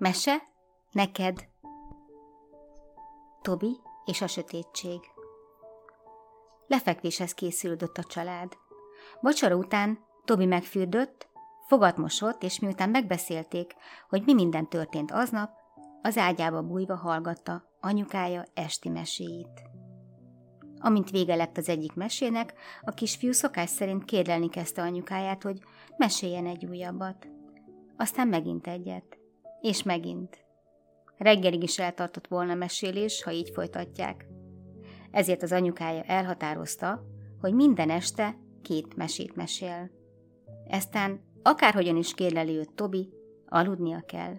Mese? Neked? Tobi és a sötétség. Lefekvéshez készülődött a család. Vacsora után Tobi megfürdött, fogat mosott, és miután megbeszélték, hogy mi minden történt aznap, az ágyába bújva hallgatta anyukája esti meséit. Amint vége lett az egyik mesének, a kisfiú szokás szerint kérlelni kezdte anyukáját, hogy meséljen egy újabbat. Aztán megint egyet. És megint. Reggelig is eltartott volna mesélés, ha így folytatják. Ezért az anyukája elhatározta, hogy minden este két mesét mesél. Eztán, akárhogyan is kérleli őt Tobi, aludnia kell.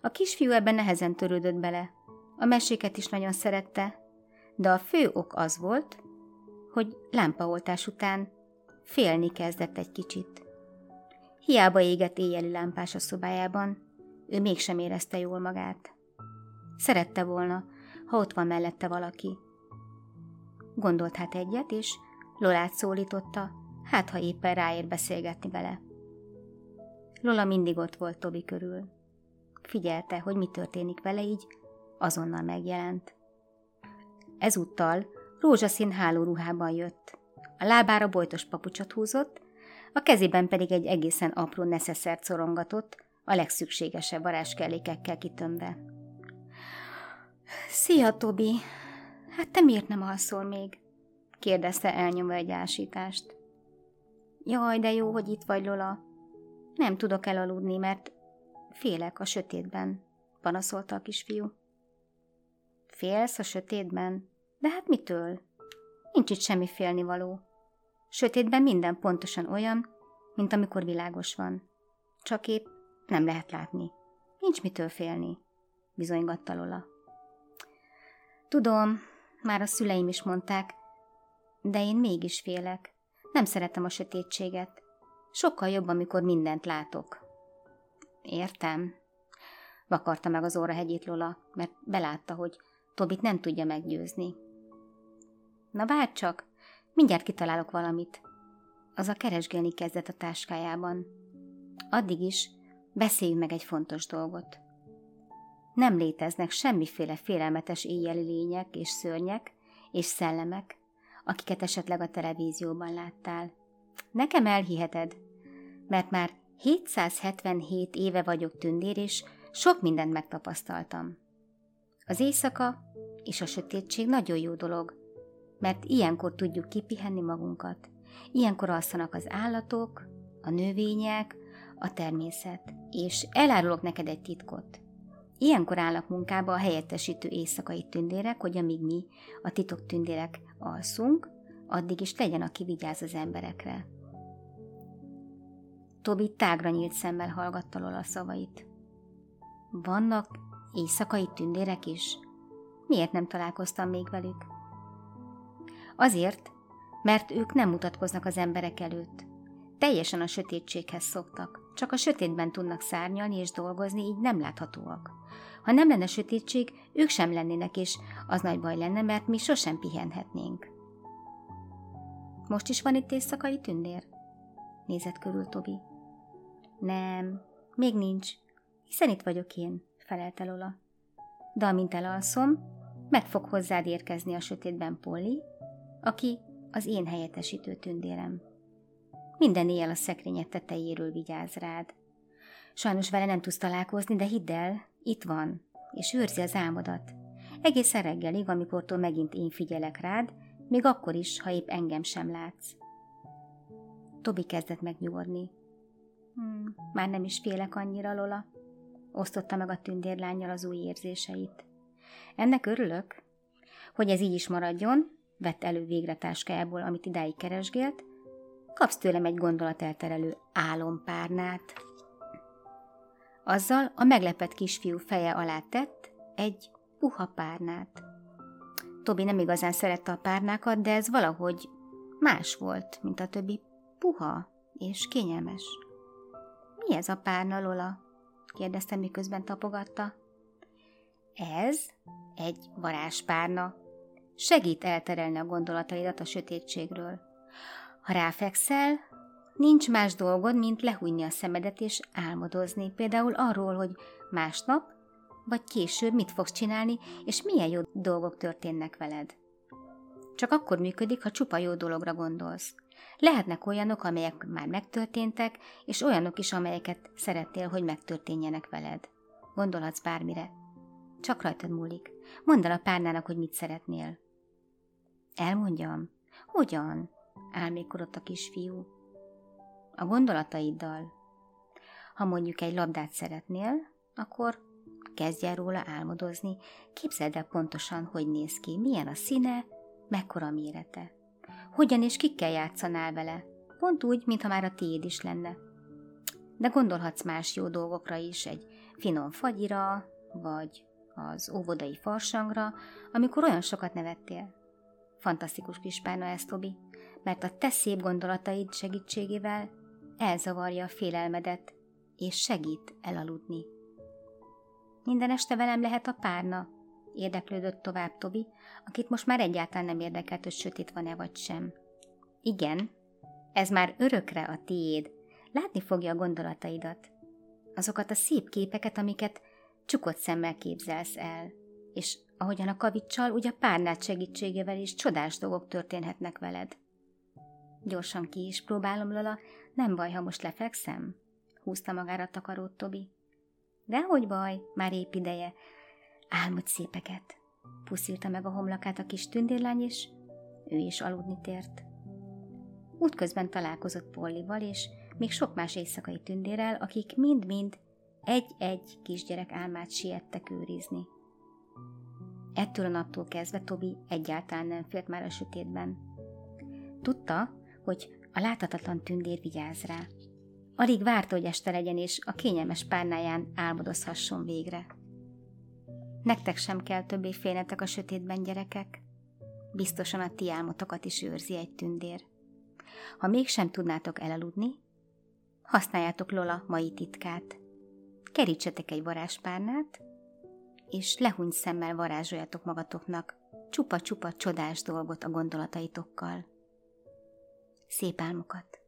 A kisfiú ebben nehezen törődött bele. A meséket is nagyon szerette, de a fő ok az volt, hogy lámpaoltás után félni kezdett egy kicsit. Hiába égett éjjeli lámpás a szobájában, ő mégsem érezte jól magát. Szerette volna, ha ott van mellette valaki. Gondolt hát egyet, és Lolát szólította, hát ha éppen ráér beszélgetni vele. Lola mindig ott volt Tobi körül. Figyelte, hogy mi történik vele, így azonnal megjelent. Ezúttal rózsaszín hálóruhában jött. A lábára bojtos papucsot húzott, a kezében pedig egy egészen apró neszeszert szorongatott, a legszükségesebb varázskellékekkel kitömve. Szia, Tobi! Hát te miért nem alszol még? kérdezte elnyomva egy ásítást. Jaj, de jó, hogy itt vagy, Lola. Nem tudok elaludni, mert félek a sötétben, panaszolta a kisfiú. Félsz a sötétben? De hát mitől? Nincs itt semmi félnivaló. Sötétben minden pontosan olyan, mint amikor világos van. Csak épp nem lehet látni. Nincs mitől félni, bizonygatta Lola. Tudom, már a szüleim is mondták, de én mégis félek. Nem szeretem a sötétséget. Sokkal jobb, amikor mindent látok. Értem. Vakarta meg az óra hegyét Lola, mert belátta, hogy Tobit nem tudja meggyőzni. Na várj csak, mindjárt kitalálok valamit. Az a keresgélni kezdett a táskájában. Addig is beszéljünk meg egy fontos dolgot. Nem léteznek semmiféle félelmetes éjjeli lények és szörnyek és szellemek, akiket esetleg a televízióban láttál. Nekem elhiheted, mert már 777 éve vagyok tündér, és sok mindent megtapasztaltam. Az éjszaka és a sötétség nagyon jó dolog, mert ilyenkor tudjuk kipihenni magunkat. Ilyenkor alszanak az állatok, a növények, a természet. És elárulok neked egy titkot. Ilyenkor állnak munkába a helyettesítő éjszakai tündérek, hogy amíg mi, a titok tündérek alszunk, addig is legyen, aki vigyáz az emberekre. Tobi tágra nyílt szemmel hallgatta Lola szavait. Vannak éjszakai tündérek is? Miért nem találkoztam még velük? Azért, mert ők nem mutatkoznak az emberek előtt. Teljesen a sötétséghez szoktak, csak a sötétben tudnak szárnyalni és dolgozni, így nem láthatóak. Ha nem lenne sötétség, ők sem lennének, és az nagy baj lenne, mert mi sosem pihenhetnénk. Most is van itt éjszakai tündér? Nézett körül Tobi. Nem, még nincs, hiszen itt vagyok én, felelte Lola. De amint elalszom, meg fog hozzád érkezni a sötétben Polly, aki az én helyettesítő tündérem. Minden éjjel a szekrényet tetejéről vigyáz rád. Sajnos vele nem tudsz találkozni, de hidd el, itt van, és őrzi az álmodat. Egészen reggelig, amikortól megint én figyelek rád, még akkor is, ha épp engem sem látsz. Tobi kezdett megnyugodni. Hmm, már nem is félek annyira, Lola. Osztotta meg a tündérlányjal az új érzéseit. Ennek örülök, hogy ez így is maradjon, vett elő végre táskájából, amit idáig keresgélt, kapsz tőlem egy gondolatelterelő álompárnát. Azzal a meglepett kisfiú feje alá tett egy puha párnát. Tobi nem igazán szerette a párnákat, de ez valahogy más volt, mint a többi puha és kényelmes. Mi ez a párna, Lola? kérdezte, miközben tapogatta. Ez egy varázspárna. Segít elterelni a gondolataidat a sötétségről. Ha ráfekszel, Nincs más dolgod, mint lehújni a szemedet és álmodozni, például arról, hogy másnap vagy később mit fogsz csinálni, és milyen jó dolgok történnek veled. Csak akkor működik, ha csupa jó dologra gondolsz. Lehetnek olyanok, amelyek már megtörténtek, és olyanok is, amelyeket szeretnél, hogy megtörténjenek veled. Gondolhatsz bármire. Csak rajtad múlik. Mondd el a párnának, hogy mit szeretnél. Elmondjam? Hogyan? Álmékodott a kisfiú. A gondolataiddal. Ha mondjuk egy labdát szeretnél, akkor kezdj el róla álmodozni, képzeld el pontosan, hogy néz ki, milyen a színe, mekkora mérete. Hogyan és kikkel játszanál vele, pont úgy, mintha már a tiéd is lenne. De gondolhatsz más jó dolgokra is, egy finom fagyira, vagy az óvodai farsangra, amikor olyan sokat nevettél. Fantasztikus kis párna ez, Tobi, mert a te szép gondolataid segítségével elzavarja a félelmedet, és segít elaludni. Minden este velem lehet a párna, érdeklődött tovább Tobi, akit most már egyáltalán nem érdekelt, hogy sötét van-e vagy sem. Igen, ez már örökre a tiéd. Látni fogja a gondolataidat. Azokat a szép képeket, amiket csukott szemmel képzelsz el. És ahogyan a kavicsal, úgy a párnát segítségével is csodás dolgok történhetnek veled. Gyorsan ki is próbálom, Lola, nem baj, ha most lefekszem? Húzta magára takarót Tobi. Dehogy baj, már épp ideje. Álmodj szépeket. Puszilta meg a homlakát a kis tündérlány, és ő is aludni tért. Útközben találkozott Pollival, és még sok más éjszakai tündérrel, akik mind-mind egy-egy kisgyerek álmát siettek őrizni. Ettől a naptól kezdve Tobi egyáltalán nem félt már a sötétben. Tudta, hogy a láthatatlan tündér vigyáz rá, Alig várta, hogy este legyen, és a kényelmes párnáján álmodozhasson végre. Nektek sem kell többé félnetek a sötétben, gyerekek. Biztosan a ti álmotokat is őrzi egy tündér. Ha mégsem tudnátok elaludni, használjátok Lola mai titkát. Kerítsetek egy varázspárnát, és lehúny szemmel varázsoljatok magatoknak csupa-csupa csodás dolgot a gondolataitokkal. Szép álmokat!